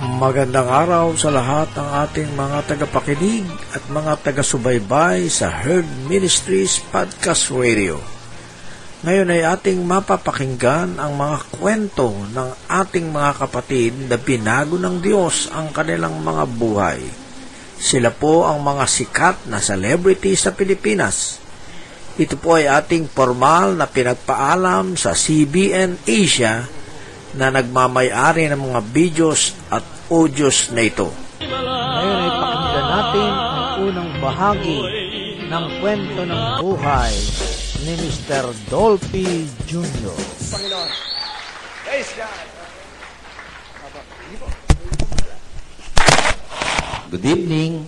Magandang araw sa lahat ng ating mga tagapakinig at mga taga-subaybay sa Herd Ministries Podcast Radio. Ngayon ay ating mapapakinggan ang mga kwento ng ating mga kapatid na binago ng Diyos ang kanilang mga buhay. Sila po ang mga sikat na celebrity sa Pilipinas. Ito po ay ating formal na pinagpaalam sa CBN Asia na nagmamayari ng mga videos at audios na ito. Ngayon ay pakinggan natin ang unang bahagi ng kwento ng buhay ni Mr. Dolphy Jr. Panginoon. Praise God. Good evening.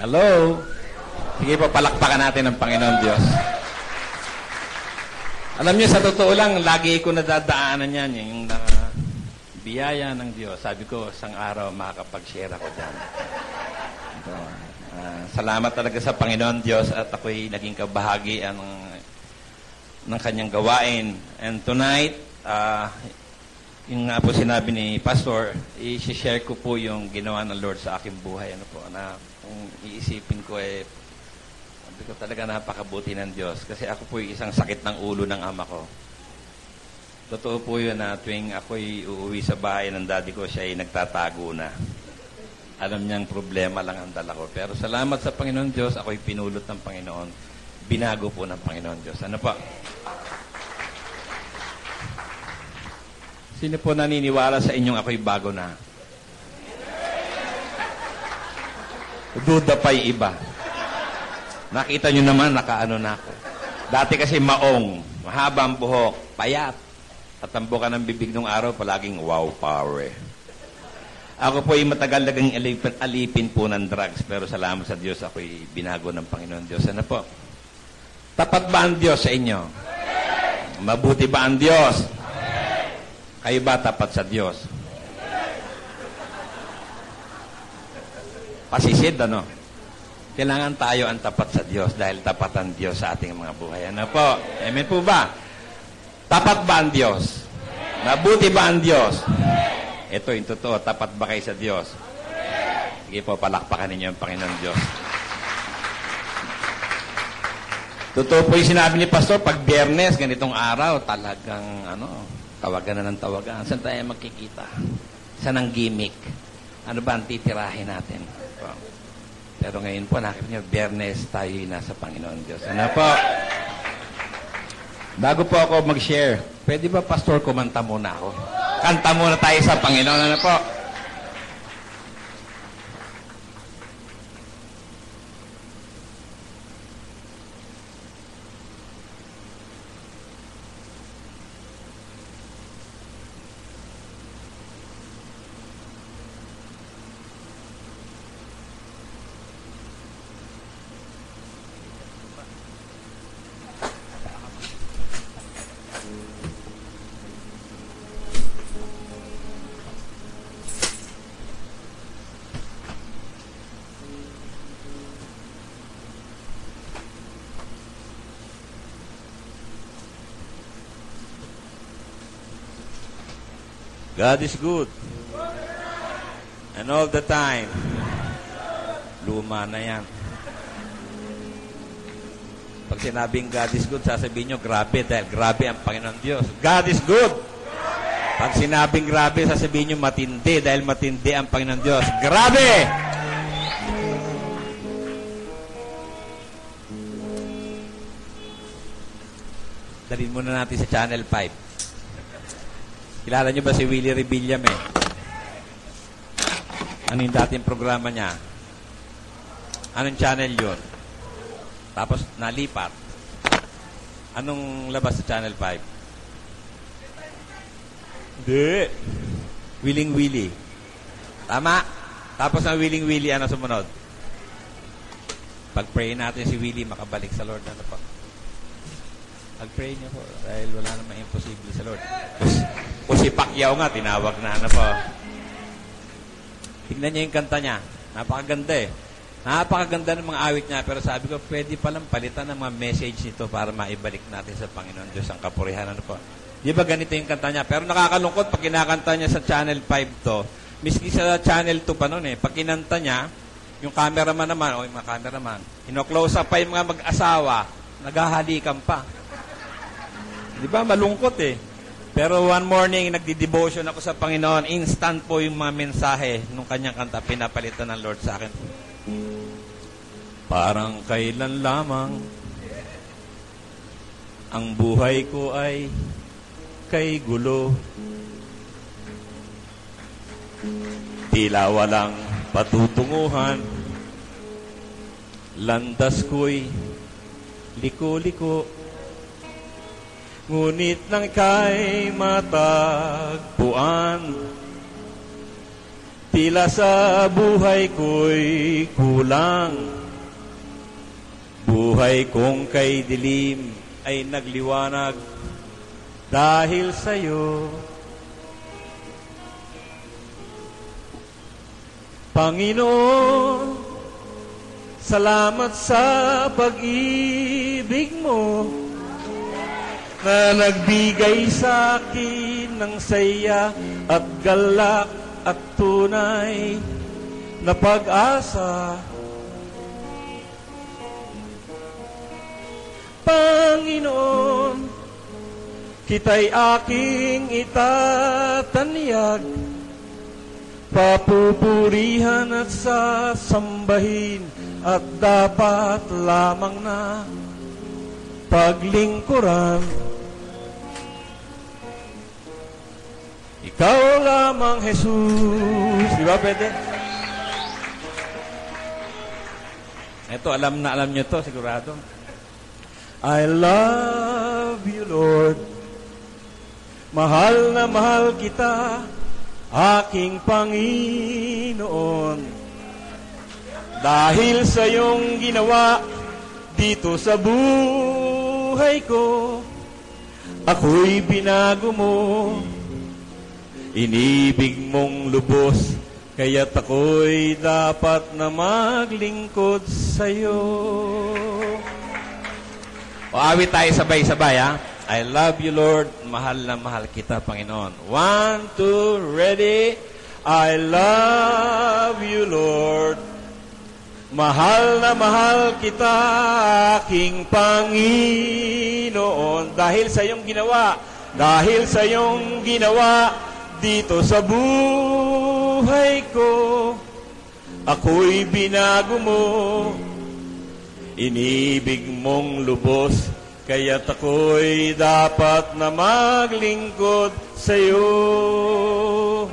Hello. Sige po, palakpakan natin ang Panginoon Diyos. Alam niyo, sa totoo lang, lagi ko nadadaanan yan, yung uh, biyaya ng Diyos. Sabi ko, isang araw makakapag-share ako dyan. So, uh, salamat talaga sa Panginoon Diyos at ako'y naging kabahagi ng, ng kanyang gawain. And tonight, uh, yung nga po sinabi ni Pastor, i-share ko po yung ginawa ng Lord sa aking buhay. Ano po, na kung iisipin ko eh, sabi ko talaga napakabuti ng Diyos. Kasi ako po yung isang sakit ng ulo ng ama ko. Totoo po yun na tuwing ako'y uuwi sa bahay ng daddy ko, siya ay nagtatago na. Alam niyang problema lang ang dala ko. Pero salamat sa Panginoon Diyos, ako'y pinulot ng Panginoon. Binago po ng Panginoon Diyos. Ano pa? Sino po naniniwala sa inyong ako'y bago na? Duda pa'y iba. Nakita nyo naman, nakaano na ako. Dati kasi maong, mahaba ang buhok, payat. At ang buka ng bibig nung araw, palaging wow power. Ako po ay matagal nagang alipin, alipin po ng drugs, pero salamat sa Diyos, ako'y binago ng Panginoon Diyos. Ano po? Tapat ba ang Diyos sa inyo? Mabuti ba ang Diyos? Kayo ba tapat sa Diyos? Pasisid, ano? Kailangan tayo ang tapat sa Diyos dahil tapat ang Diyos sa ating mga buhay. Ano po? Amen po ba? Tapat ba ang Diyos? Mabuti ba ang Diyos? Ito yung totoo. Tapat ba kayo sa Diyos? Sige po, palakpakan ninyo ang Panginoon Diyos. Totoo po yung sinabi ni Pastor, pag biyernes, ganitong araw, talagang, ano, tawagan na ng tawagan. Saan tayo magkikita? Saan ang gimmick? Ano ba ang titirahin natin? Pero ngayon po, nakita niyo, biyernes tayo nasa Panginoon Diyos. Ano po? Bago po ako mag-share, pwede ba, Pastor, kumanta muna ako? Kanta muna tayo sa Panginoon. Ano po? God is good. And all the time, luma na yan. Pag sinabing God is good, sasabihin nyo, grabe, dahil grabe ang Panginoon Diyos. God is good! Pag sinabing grabe, sasabihin nyo, matindi, dahil matindi ang Panginoon Diyos. Grabe! Dalhin muna natin sa Channel 5. Kilala niyo ba si Willie Rebillame? Ano yung dating programa niya? Anong channel yun? Tapos nalipat. Anong labas sa Channel 5? Hindi. Willing Willie. Tama. Tapos ang Willing Willie, ano sumunod? Pag-pray natin si Willie makabalik sa Lord. Ano pa? Pag-pray niyo po. Dahil wala namang imposible sa Lord. Si Pacquiao nga, tinawag na ano po. Tignan niyo yung kanta niya. Napakaganda eh. Napakaganda ng mga awit niya. Pero sabi ko, pwede palang palitan ng mga message nito para maibalik natin sa Panginoon Diyos ang kapurihan. Ano po? Di ba ganito yung kanta niya? Pero nakakalungkot pag kinakanta niya sa Channel 5 to. Miski sa Channel 2 pa noon eh. Pag kinanta niya, yung cameraman naman, o yung mga cameraman, ino-close up pa yung mga mag-asawa, naghahalikan pa. Di ba? Malungkot eh. Pero one morning, nagdi-devotion ako sa Panginoon. Instant po yung mga mensahe nung kanyang kanta, pinapalitan ng Lord sa akin. Parang kailan lamang ang buhay ko ay kay gulo. Tila walang patutunguhan. Landas ko'y liko-liko. Ngunit nang ika'y matagpuan, tila sa buhay ko'y kulang. Buhay kong kay dilim ay nagliwanag dahil sa'yo. Panginoon, salamat sa pag-ibig mo na nagbigay sa akin ng saya at galak at tunay na pag-asa. Panginoon, kita'y aking itatanyag, papupurihan at sasambahin at dapat lamang na paglingkuran. Ikaw lamang, Jesus. Di ba pwede? Ito, alam na alam nyo to, sigurado. I love you, Lord. Mahal na mahal kita, aking Panginoon. Dahil sa iyong ginawa dito sa buhay ko, ako'y binago mo. Inibig mong lubos, kaya't ako'y dapat na maglingkod sa'yo. Awit tayo sabay-sabay, ha? I love you, Lord. Mahal na mahal kita, Panginoon. One, two, ready? I love you, Lord. Mahal na mahal kita, aking Panginoon. Dahil sa iyong ginawa, dahil sa iyong ginawa, dito sa buhay ko, ako'y binago mo. Inibig mong lubos, kaya't ako'y dapat na maglingkod sa iyo.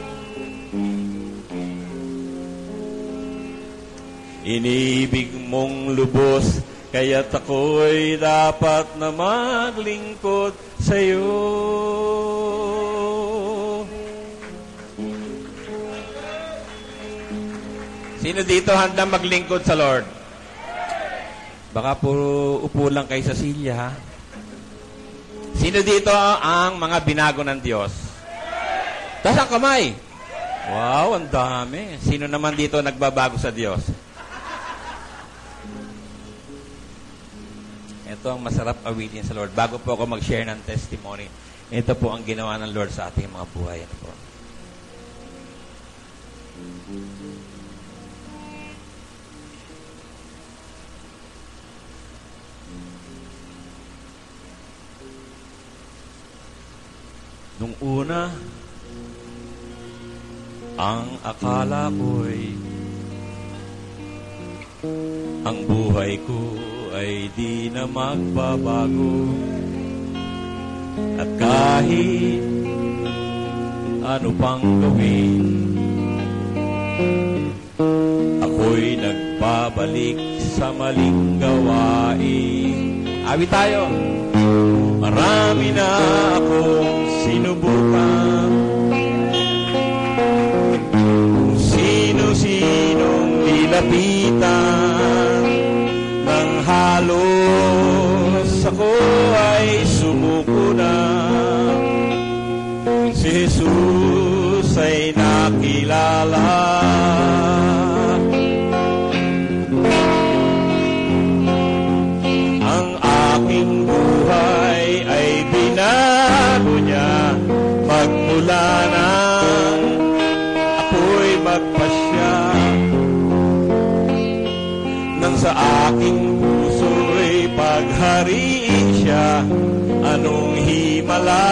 Inibig mong lubos, kaya't ako'y dapat na maglingkod sa Sino dito handa maglingkod sa Lord? Baka puro upo lang kay Cecilia, ha? Sino dito ang mga binago ng Diyos? Taas ang kamay. Wow, ang dami. Sino naman dito nagbabago sa Diyos? Ito ang masarap awitin sa Lord. Bago po ako mag-share ng testimony, ito po ang ginawa ng Lord sa ating mga buhay. Ano po? Nung una, ang akala ko'y ang buhay ko ay di na magbabago. At kahit ano pang gawin Ako'y nagbabalik sa maling gawain Awit tayo. Marami na akong sinubukan. Kung sino-sinong nilapitan Nang halos ako ay sumuko na. Si Jesus ay nakilala sa aking puso'y paghariin siya. Anong himala?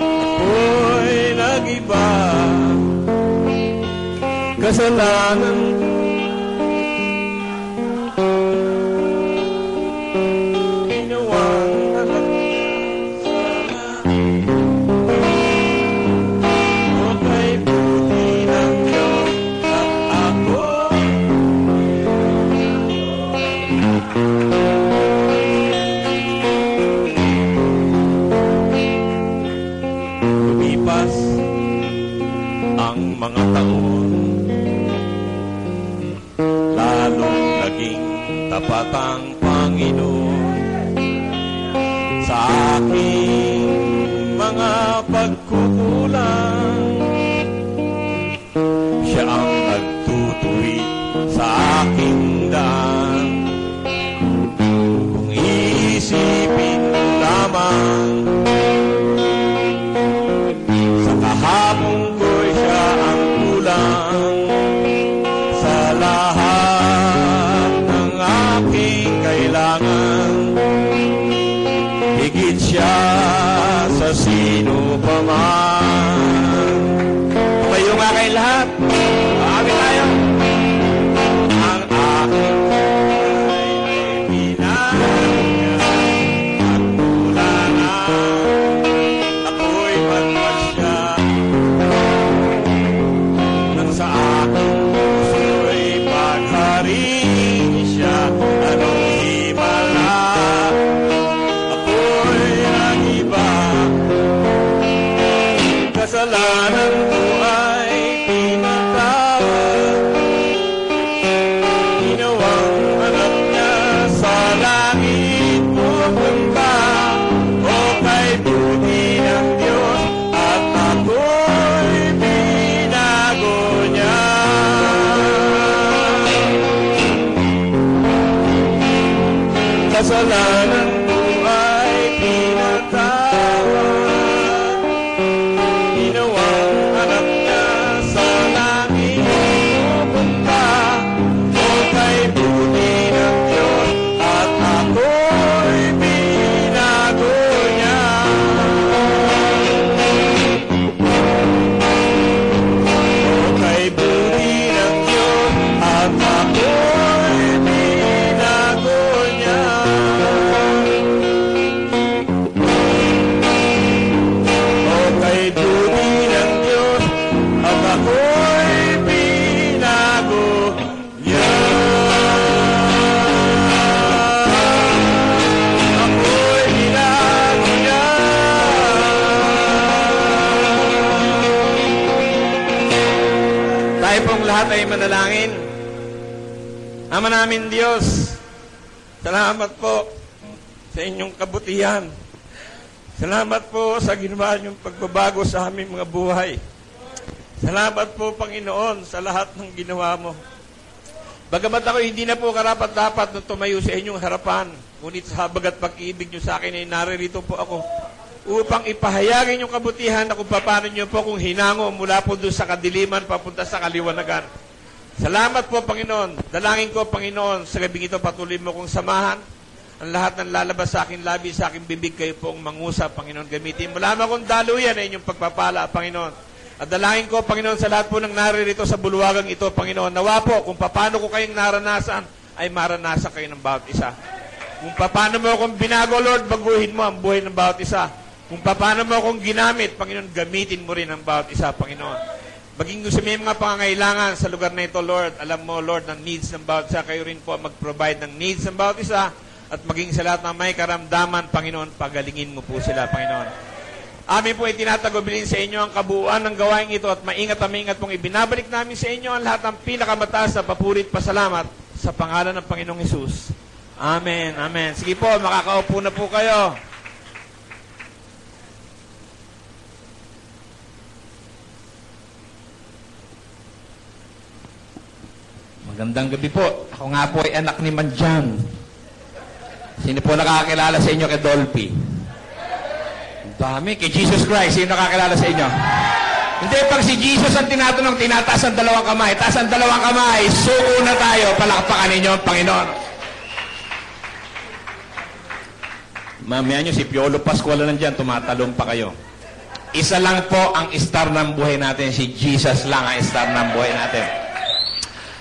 Ako'y nagiba. Kasalanan ginawang sino pa kabutihan. Salamat po sa ginawa niyong pagbabago sa aming mga buhay. Salamat po, Panginoon, sa lahat ng ginawa mo. Bagamat ako hindi na po karapat-dapat na tumayo sa inyong harapan, ngunit sa habag at pag-ibig niyo sa akin ay naririto po ako upang ipahayagin yung kabutihan na kung paano niyo po kung hinango mula po doon sa kadiliman papunta sa kaliwanagan. Salamat po, Panginoon. Dalangin ko, Panginoon, sa gabing ito patuloy mo kong samahan. Ang lahat ng lalabas sa akin labi, sa aking bibig, kayo pong mangusap, Panginoon. Gamitin mo lamang kong daluyan na inyong pagpapala, Panginoon. At dalangin ko, Panginoon, sa lahat po ng naririto sa bulwagang ito, Panginoon, nawa po kung paano ko kayong naranasan, ay maranasan kayo ng bawat isa. Kung paano mo akong binago, Lord, baguhin mo ang buhay ng bawat isa. Kung paano mo akong ginamit, Panginoon, gamitin mo rin ang bawat isa, Panginoon. Maging gusto may mga pangangailangan sa lugar na ito, Lord. Alam mo, Lord, ang needs ng bawat isa. Kayo rin po mag-provide ng needs ng bawat isa. At maging sa lahat ng may karamdaman, Panginoon, pagalingin mo po sila, Panginoon. Amin po itinatagubilin sa inyo ang kabuuan ng gawain ito at maingat na maingat pong ibinabalik namin sa inyo ang lahat ng pinakamataas na papurit pasalamat sa pangalan ng Panginoong Hesus. Amen, amen. Sige po, makakaupo na po kayo. Magandang gabi po. Ako nga po ay anak ni Manjan. Sino po nakakilala sa inyo kay Dolphy? Dami. Kay Jesus Christ, sino nakakilala sa inyo? Hindi, pag si Jesus ang tinatanong, tinataas ang dalawang kamay. Taas ang dalawang kamay, suko na tayo. Palakpakan ninyo ang Panginoon. Mamaya nyo, si Piolo Pascual na nandyan, tumatalong pa kayo. Isa lang po ang star ng buhay natin. Si Jesus lang ang star ng buhay natin.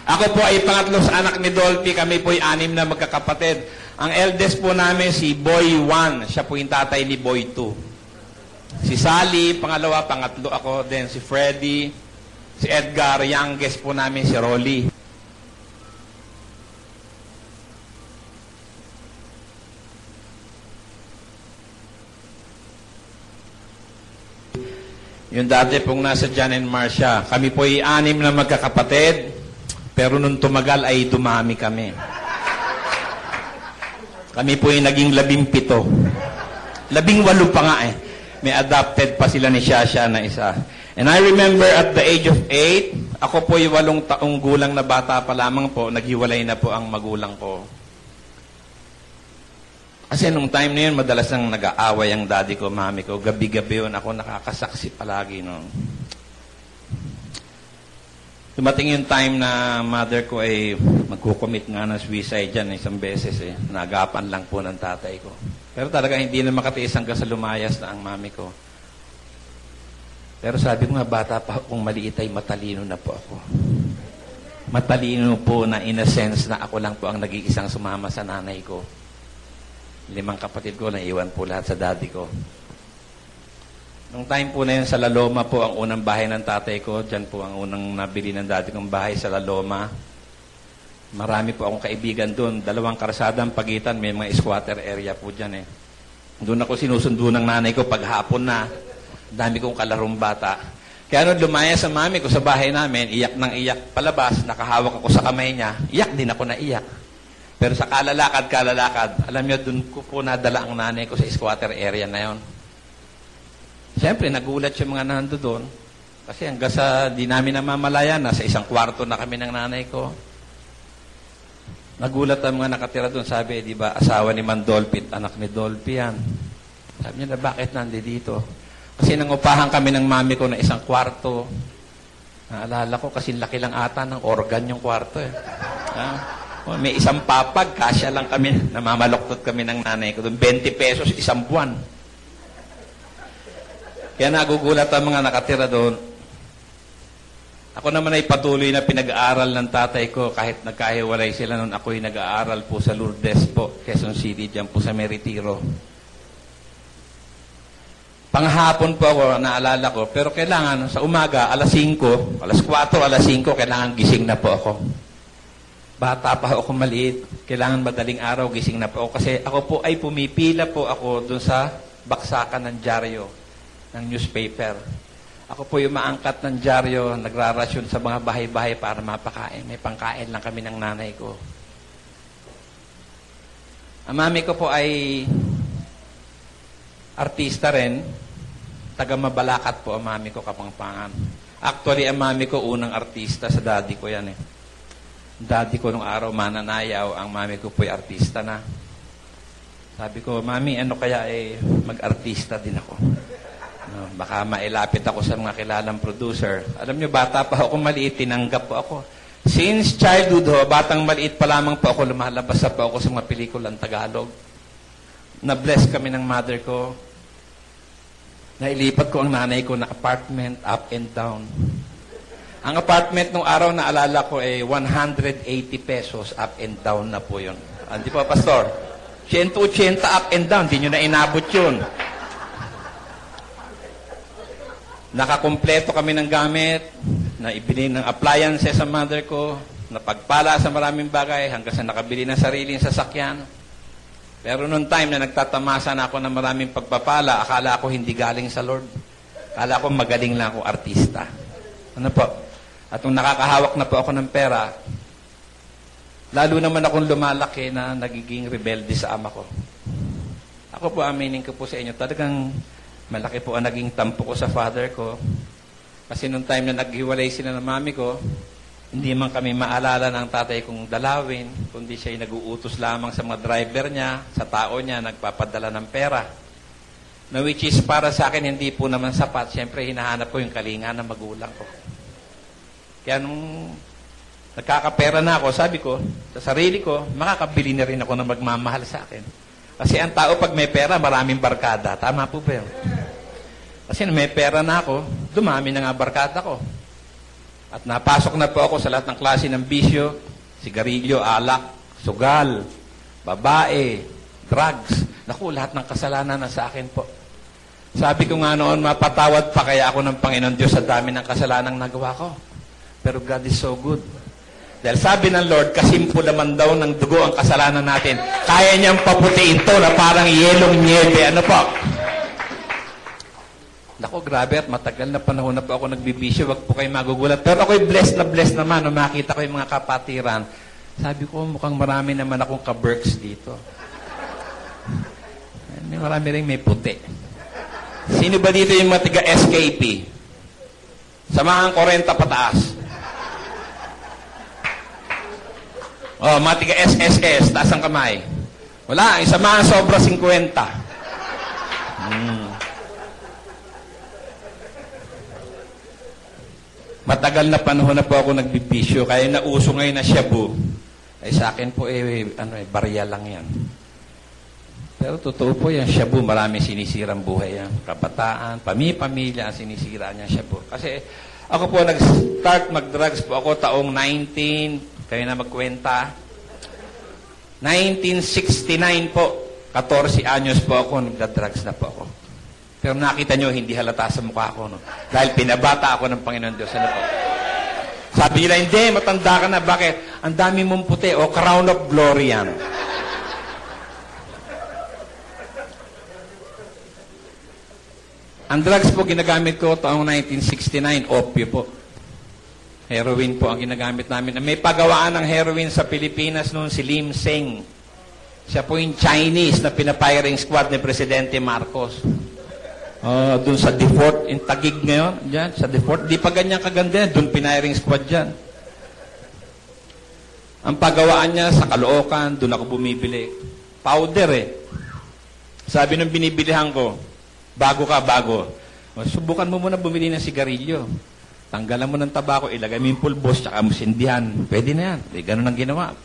Ako po ay pangatlo sa anak ni Dolphy. Kami po ay anim na magkakapatid. Ang eldest po namin si Boy 1. Siya po yung tatay ni Boy 2. Si Sally, pangalawa, pangatlo ako. Then si Freddy, si Edgar, youngest po namin si Rolly. Yung dati pong nasa John and Marcia. Kami po ay anim na magkakapatid. Pero nung tumagal ay dumami kami. Kami po ay naging labing pito. Labing walo pa nga eh. May adopted pa sila ni Shasha na isa. And I remember at the age of eight, ako po ay walong taong gulang na bata pa lamang po, naghiwalay na po ang magulang ko. Kasi nung time na yun, madalas nang nag-aaway ang daddy ko, mami ko. Gabi-gabi yun, ako nakakasaksi palagi. No? Dumating yung time na mother ko ay magkukomit nga ng suicide dyan isang beses eh. Nagapan lang po ng tatay ko. Pero talaga hindi na makatiis hanggang sa lumayas na ang mami ko. Pero sabi ko nga, bata pa akong maliit ay matalino na po ako. Matalino po na in a sense na ako lang po ang nag-iisang sumama sa nanay ko. Limang kapatid ko, naiwan po lahat sa daddy ko. Nung time po na yun, sa Laloma po ang unang bahay ng tatay ko. Diyan po ang unang nabili ng daddy kong bahay sa Laloma. Marami po akong kaibigan doon. Dalawang karsada ang pagitan. May mga squatter area po dyan eh. Doon ako sinusundo ng nanay ko pag hapon na. Dami kong kalarong bata. Kaya nung lumaya sa mami ko sa bahay namin, iyak ng iyak palabas, nakahawak ako sa kamay niya, iyak din ako na iyak. Pero sa kalalakad, kalalakad, alam niyo, doon ko po nadala ang nanay ko sa squatter area na yon. Siyempre, nagulat yung mga nando doon. Kasi hanggang sa di namin namamalayan, nasa isang kwarto na kami ng nanay ko. Nagulat ang mga nakatira doon. Sabi, di ba, asawa ni Mandolpit, anak ni Dolphy yan. Sabi niya bakit nandi dito? Kasi nangupahan kami ng mami ko na isang kwarto. Naalala ko, kasi laki lang ata ng organ yung kwarto eh. Ha? May isang papag, kasya lang kami. Namamaloktot kami ng nanay ko doon. 20 pesos isang buwan. Kaya nagugulat ang mga nakatira doon. Ako naman ay patuloy na pinag-aaral ng tatay ko kahit nagkahiwalay sila noon ako'y nag-aaral po sa Lourdes po, Quezon City, dyan po sa Meritiro. Panghapon po ako, naalala ko, pero kailangan sa umaga, alas 5, alas 4, alas 5, kailangan gising na po ako. Bata pa ako maliit, kailangan madaling araw, gising na po ako. Kasi ako po ay pumipila po ako dun sa baksakan ng dyaryo ng newspaper. Ako po yung maangkat ng dyaryo, nagrarasyon sa mga bahay-bahay para mapakain. May pangkain lang kami ng nanay ko. Ang mami ko po ay artista rin. Taga Mabalacat po ang mami ko kapangpangan. Actually, ang mami ko unang artista sa daddy ko yan eh. Daddy ko nung araw mananayaw, ang mami ko po ay artista na. Sabi ko, mami, ano kaya eh, mag-artista din ako. No, baka mailapit ako sa mga kilalang producer. Alam nyo, bata pa ako maliit, tinanggap po ako. Since childhood ho, batang maliit pa lamang po ako, lumalabas na po ako sa mga pelikulang Tagalog. Na-bless kami ng mother ko. Nailipat ko ang nanay ko na apartment up and down. Ang apartment nung araw na alala ko ay 180 pesos up and down na po yun. Hindi po, Pastor? 180 up and down, di nyo na inabot yun. Nakakompleto kami ng gamit, na ibili ng appliances sa mother ko, napagpala sa maraming bagay hanggang sa nakabili ng sariling sasakyan. Pero noong time na nagtatamasa na ako ng maraming pagpapala, akala ko hindi galing sa Lord. Akala ko magaling lang ako artista. Ano po? At nung nakakahawak na po ako ng pera, lalo naman akong lumalaki na nagiging rebelde sa ama ko. Ako po, aminin ko po sa inyo, talagang malaki po ang naging tampo ko sa father ko. Kasi nung time na naghiwalay sila ng mami ko, hindi man kami maalala ng tatay kong dalawin, kundi siya ay nag-uutos lamang sa mga driver niya, sa tao niya, nagpapadala ng pera. Na which is para sa akin hindi po naman sapat. Siyempre, hinahanap ko yung kalinga ng magulang ko. Kaya nung nagkakapera na ako, sabi ko, sa sarili ko, makakabili na rin ako ng magmamahal sa akin. Kasi ang tao pag may pera, maraming barkada. Tama po ba yun? Kasi may pera na ako, dumami na nga barkada ko. At napasok na po ako sa lahat ng klase ng bisyo, sigarilyo, alak, sugal, babae, drugs. Naku, lahat ng kasalanan na sa akin po. Sabi ko nga noon, mapatawad pa kaya ako ng Panginoon Diyos sa dami ng kasalanang nagawa ko. Pero God is so good. Dahil sabi ng Lord, kasimpo naman daw ng dugo ang kasalanan natin. Kaya niyang paputiin to na parang yelong niebe. Ano po? Nako, grabe at matagal na panahon na po ako nagbibisyo. Wag po kayo magugulat. Pero ako'y blessed na blessed naman nung makita ko yung mga kapatiran. Sabi ko, mukhang marami naman akong ka-berks dito. May marami rin may puti. Sino ba dito yung mga tiga SKP? Samahan 40 pataas. Oh, mga tiga SSS, taas ang kamay. Wala, yung samahan sobra 50. Matagal na panahon na po ako nagbibisyo, kaya nauso ngayon na shabu. Ay sa akin po, eh, ano, eh, barya lang yan. Pero totoo po yan, shabu, marami sinisirang buhay yan. Kabataan, pami-pamilya ang sinisira niya shabu. Kasi ako po nag-start mag-drugs po ako taong 19, kayo na magkwenta. 1969 po, 14 anyos po ako, nagda-drugs na po ako. Pero nakita nyo, hindi halata sa mukha ko. No? Dahil pinabata ako ng Panginoon Diyos. Ano po? Sabi nila, hindi, matanda ka na. Bakit? Ang dami mong puti. O, crown of glory yan. Ang drugs po ginagamit ko taong 1969, opio po. Heroin po ang ginagamit namin. May pagawaan ng heroin sa Pilipinas noon si Lim Seng. Siya po yung Chinese na pinapiring squad ni Presidente Marcos. Uh, doon sa default, yung tagig ngayon, dyan, sa default. Di pa ganyan kaganda doon pinahiring squad dyan. Ang pagawaan niya sa Caloocan, doon ako bumibili. Powder eh. Sabi ng binibilihan ko, bago ka, bago. Subukan mo muna bumili ng sigarilyo. Tanggalan mo ng tabako, ilagay mo yung pulbos, tsaka mo sindihan. Pwede na yan. Eh, ganun ang ginawa.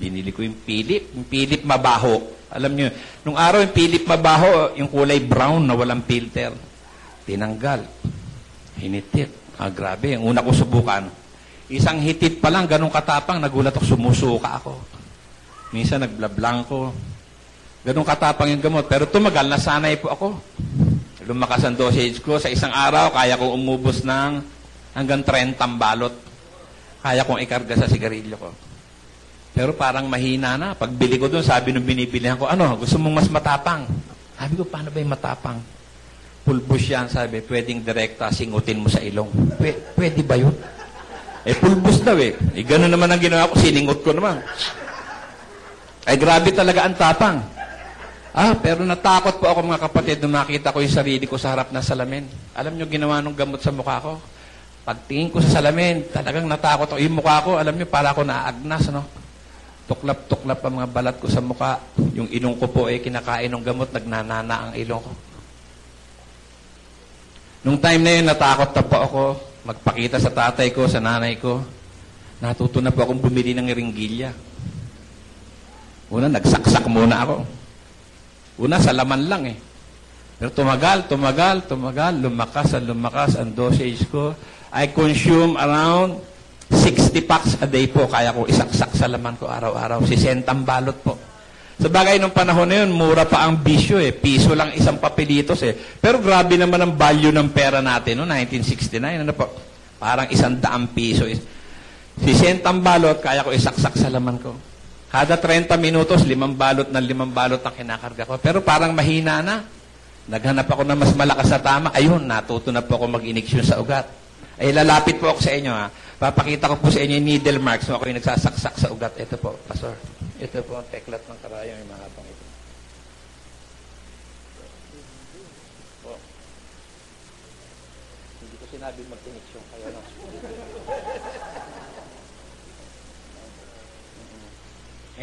Binili ko yung Philip. Yung Philip mabaho. Alam nyo, nung araw yung Philip mabaho, yung kulay brown na walang filter. Tinanggal. Hinitit. Ah, grabe. Ang una ko subukan. Isang hitit pa lang, ganun katapang, nagulat ako, sumusuka ako. Minsan nagblablang ko. Ganun katapang yung gamot. Pero tumagal, nasanay po ako. Lumakas ang dosage ko. Sa isang araw, kaya kong umubos ng hanggang 30 balot. Kaya kong ikarga sa sigarilyo ko. Pero parang mahina na. Pagbili ko doon, sabi nung binibilihan ko, ano, gusto mong mas matapang? Sabi ko, paano ba yung matapang? Pulbos yan, sabi, pwedeng direkta singutin mo sa ilong. Pwede, pwede ba yun? Eh, pulbos daw eh. Eh, gano'n naman ang ginawa ko, siningot ko naman. Ay, grabe talaga ang tapang. Ah, pero natakot po ako mga kapatid nung nakita ko yung sarili ko sa harap ng salamin. Alam nyo, ginawa nung gamot sa mukha ko. Pagtingin ko sa salamin, talagang natakot ako. Yung mukha ko, alam nyo, para ako naagnas, no? Tuklap-tuklap ang mga balat ko sa mukha. Yung ilong ko po eh, kinakain ng gamot, nagnanana ang ilong ko. Nung time na yun, natakot na po ako magpakita sa tatay ko, sa nanay ko. Natuto na po akong bumili ng ringgilya. Una, nagsaksak muna ako. Una, sa laman lang eh. Pero tumagal, tumagal, tumagal, lumakas at lumakas ang dosage ko. I consume around 60 packs a day po. Kaya ko isaksak sa laman ko araw-araw. 60 balot po. Sa bagay nung panahon na yun, mura pa ang bisyo eh. Piso lang isang papelitos eh. Pero grabe naman ang value ng pera natin no 1969. Ano po? Parang isang daang piso. Si sentang balot, kaya ko isaksak sa laman ko. Kada 30 minutos, limang balot ng limang balot ang kinakarga ko. Pero parang mahina na. Naghanap ako ng mas malakas na tama. Ayun, natuto na po ako mag-iniksyon sa ugat. Ay, lalapit po ako sa inyo ha. Papakita ko po sa inyo yung needle marks mo ako yung nagsasaksak sa ugat. Ito po, Pastor. Ito po ang teklat ng karayong yung mga habang ito. Po. Hindi ko sinabi mag-iniksyon kaya lang.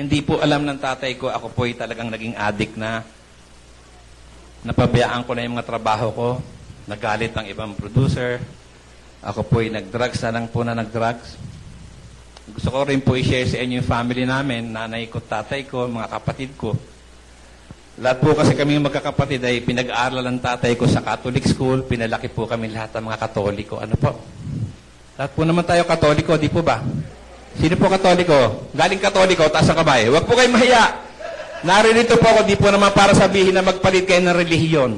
Hindi po alam ng tatay ko, ako po'y talagang naging addict na napabayaan ko na yung mga trabaho ko, nagalit ang ibang producer, ako po'y nag-drugs na lang po na nag-drugs. Gusto ko rin po i-share sa inyo yung family namin, nanay ko, tatay ko, mga kapatid ko. Lahat po kasi kami magkakapatid ay pinag-aaral ng tatay ko sa Catholic school, pinalaki po kami lahat ng mga Katoliko. Ano po? Lahat po naman tayo Katoliko, di po ba? Sino po Katoliko? Galing Katoliko, taas ang kamay. Huwag po kayo mahiya. Naririto po ako, di po naman para sabihin na magpalit kayo ng relihiyon.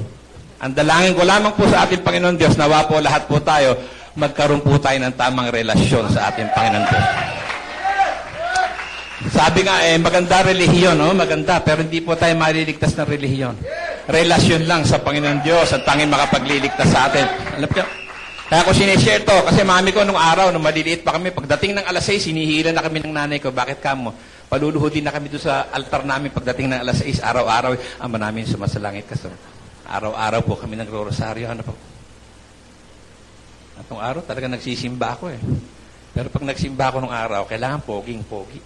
Ang dalangin ko lamang po sa ating Panginoon Diyos, nawa po lahat po tayo, magkaroon po tayo ng tamang relasyon sa ating Panginoon Diyos. Sabi nga, eh, maganda relihiyon, no? maganda, pero hindi po tayo maliligtas ng relihiyon. Relasyon lang sa Panginoon Diyos, ang tanging makapagliligtas sa atin. Alam ko, kaya ko sinishare to, kasi mami ko nung araw, nung maliliit pa kami, pagdating ng alas 6, sinihila na kami ng nanay ko. Bakit kamo? Paluluhodin na kami doon sa altar namin pagdating ng alas 6, araw-araw, ama namin sumasalangit ka. Araw-araw po kami nagro-rosaryo. Ano po? Atong araw, talaga nagsisimba ako eh. Pero pag nagsimba ako nung araw, kailangan poging-pogi.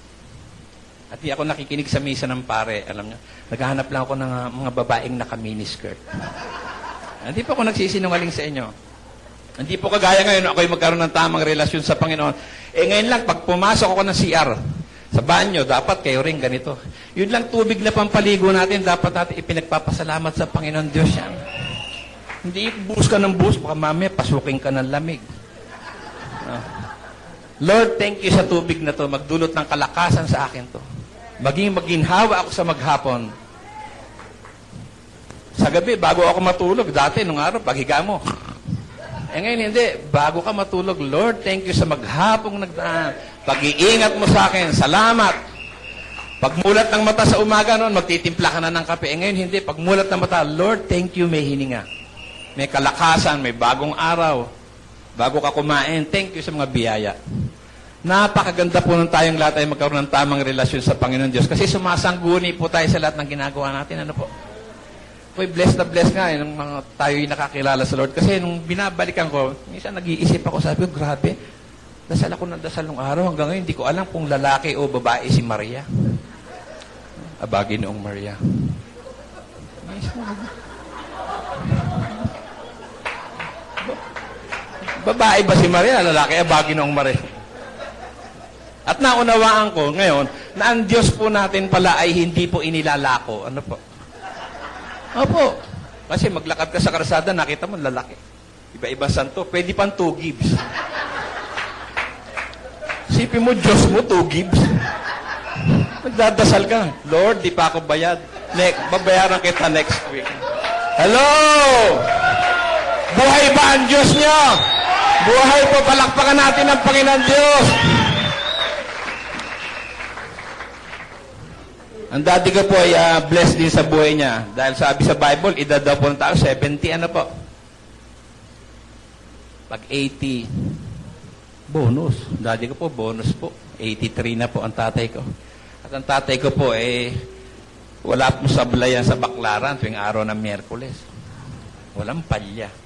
At di ako nakikinig sa misa ng pare. Alam niyo, naghahanap lang ako ng uh, mga babaeng naka-miniskirt. Hindi po ako nagsisinungaling sa inyo. Hindi po kagaya ngayon, ako'y magkaroon ng tamang relasyon sa Panginoon. Eh ngayon lang, pag pumasok ako ng CR, sa banyo, dapat kayo rin ganito. Yun lang tubig na pampaligo natin, dapat natin ipinagpapasalamat sa Panginoon Diyos yan. Hindi bus ka ng bus, baka mamaya pasukin ka ng lamig. Ah. Lord, thank you sa tubig na to. Magdulot ng kalakasan sa akin to. Maging maginhawa ako sa maghapon. Sa gabi, bago ako matulog, dati, nung araw, paghiga mo. Eh ngayon, hindi. Bago ka matulog, Lord, thank you sa maghapong nagdaan. Pag-iingat mo sa akin. Salamat. Pagmulat ng mata sa umaga noon, magtitimpla ka na ng kape. Eh ngayon, hindi. Pagmulat ng mata, Lord, thank you, may hininga. May kalakasan, may bagong araw. Bago ka kumain, thank you sa mga biyaya. Napakaganda po nung tayong lahat ay magkaroon ng tamang relasyon sa Panginoon Diyos. Kasi sumasangguni po tayo sa lahat ng ginagawa natin. Ano po? Ako'y blessed na blessed nga eh, nung mga tayo'y nakakilala sa Lord. Kasi nung binabalikan ko, minsan nag-iisip ako, sabi ko, grabe, dasal ako ng dasal nung araw. Hanggang ngayon, hindi ko alam kung lalaki o babae si Maria. Abagi noong Maria. Babae ba si Maria? Lalaki, abagi noong Maria. At naunawaan ko ngayon na ang Diyos po natin pala ay hindi po inilalako. Ano po? Opo. Kasi maglakad ka sa karsada, nakita mo, lalaki. Iba-iba santo. Pwede pang two gibbs. Sipin mo, Diyos mo, two gibbs. Nagdadasal ka. Lord, di pa ako bayad. Next, babayaran kita next week. Hello! Buhay ba ang Diyos niyo? Buhay po, palakpakan natin ang Panginoon Diyos. Ang daddy ko po ay uh, blessed din sa buhay niya. Dahil sabi sa Bible, edad daw po ng tao, 70 ano po. Pag 80, bonus. Daddy ko po, bonus po. 83 na po ang tatay ko. At ang tatay ko po, eh, wala po sablayan sa baklaran tuwing araw ng Miyerkules. Walang palya.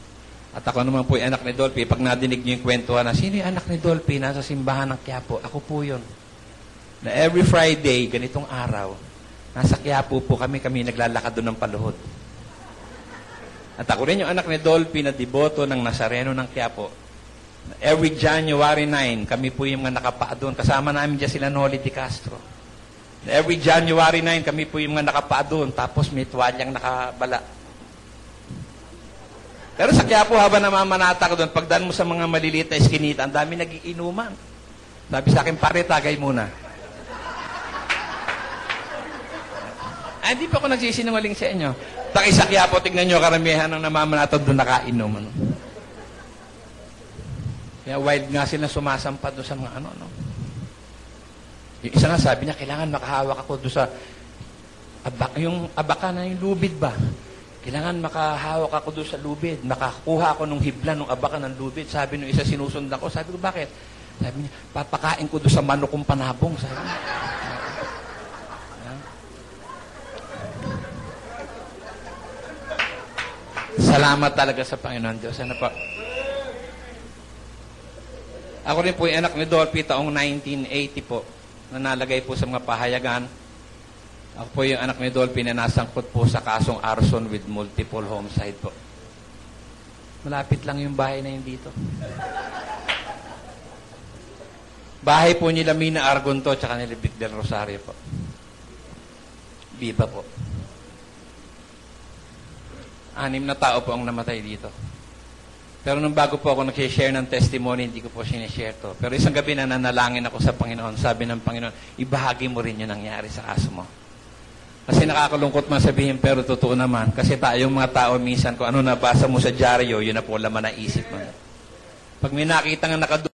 At ako naman po yung anak ni Dolphy. Pag nadinig niyo yung kwentuhan na, sino yung anak ni Dolphy? Nasa simbahan ng Quiapo. Ako po yun. Na every Friday, ganitong araw, nasa Quiapo po kami, kami naglalakad doon ng paluhod. At ako rin yung anak ni Dolphy na deboto ng Nazareno ng Quiapo. Every January 9, kami po yung mga nakapaa doon. Kasama namin dyan sila Noli Di Castro. Every January 9, kami po yung mga nakapaa doon. Tapos may tuwalyang nakabala. Pero sa Quiapo, habang namamanata ko doon, pagdaan mo sa mga maliliit na eskinita, ang dami nagiinuman. Sabi sa akin, pare, tagay muna. Ah, hindi pa ako nagsisinungaling sa inyo. Takisakya po, tignan nyo karamihan ng namamanatod doon nakainom. Ano? Kaya wild nga sila sumasampad doon sa mga ano, no? Yung isa nga sabi niya, kailangan makahawak ako doon sa abak, yung abaka na yung lubid ba? Kailangan makahawak ako doon sa lubid. Makakuha ako nung hibla, nung abaka ng lubid. Sabi nung isa sinusundan ko, sabi ko, bakit? Sabi niya, papakain ko doon sa manok kong panabong. Sabi niya. Salamat talaga sa Panginoon Diyos. Ano po? Ako rin po yung anak ni Dolphy taong 1980 po. Na nalagay po sa mga pahayagan. Ako po yung anak ni Dolphy na nasangkot po sa kasong arson with multiple homicide po. Malapit lang yung bahay na yun dito. Bahay po nila Mina Argonto tsaka nila Vic del Rosario po. Viva po. Anim na tao po ang namatay dito. Pero nung bago po ako nag-share ng testimony, hindi ko po sinishare to. Pero isang gabi na nanalangin ako sa Panginoon, sabi ng Panginoon, ibahagi mo rin yung nangyari sa kaso mo. Kasi nakakalungkot man sabihin, pero totoo naman. Kasi tayong mga tao minsan, kung ano nabasa mo sa dyaryo, yun na po laman ng isip mo. Pag may nakita nga nakadu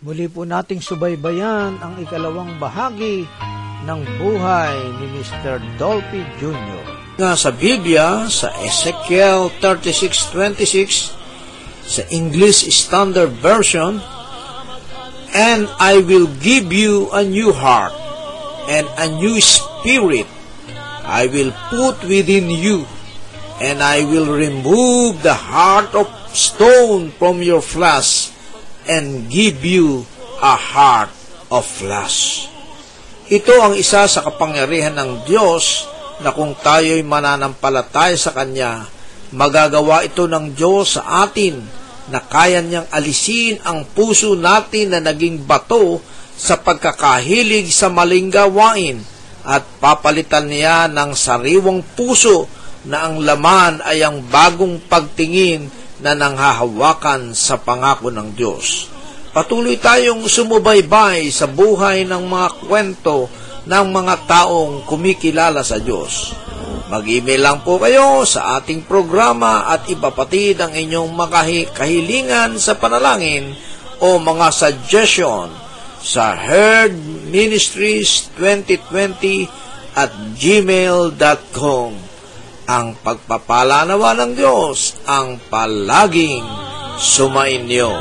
Muli po nating subaybayan ang ikalawang bahagi ng buhay ni Mr. Dolphy Jr. Nga sa Biblia, sa Ezekiel 36.26, sa English Standard Version, And I will give you a new heart and a new spirit I will put within you, and I will remove the heart of stone from your flesh and give you a heart of flesh. Ito ang isa sa kapangyarihan ng Diyos na kung tayo'y mananampalataya sa Kanya, magagawa ito ng Diyos sa atin na kaya niyang alisin ang puso natin na naging bato sa pagkakahilig sa maling gawain at papalitan niya ng sariwang puso na ang laman ay ang bagong pagtingin na nanghahawakan sa pangako ng Diyos. Patuloy tayong sumubaybay sa buhay ng mga kwento ng mga taong kumikilala sa Diyos. Mag-email lang po kayo sa ating programa at ipapatid ang inyong makahi- kahilingan sa panalangin o mga suggestion sa Herd Ministries 2020 at gmail.com. Ang pagpapala nawa ng Diyos ang palaging sumainyo.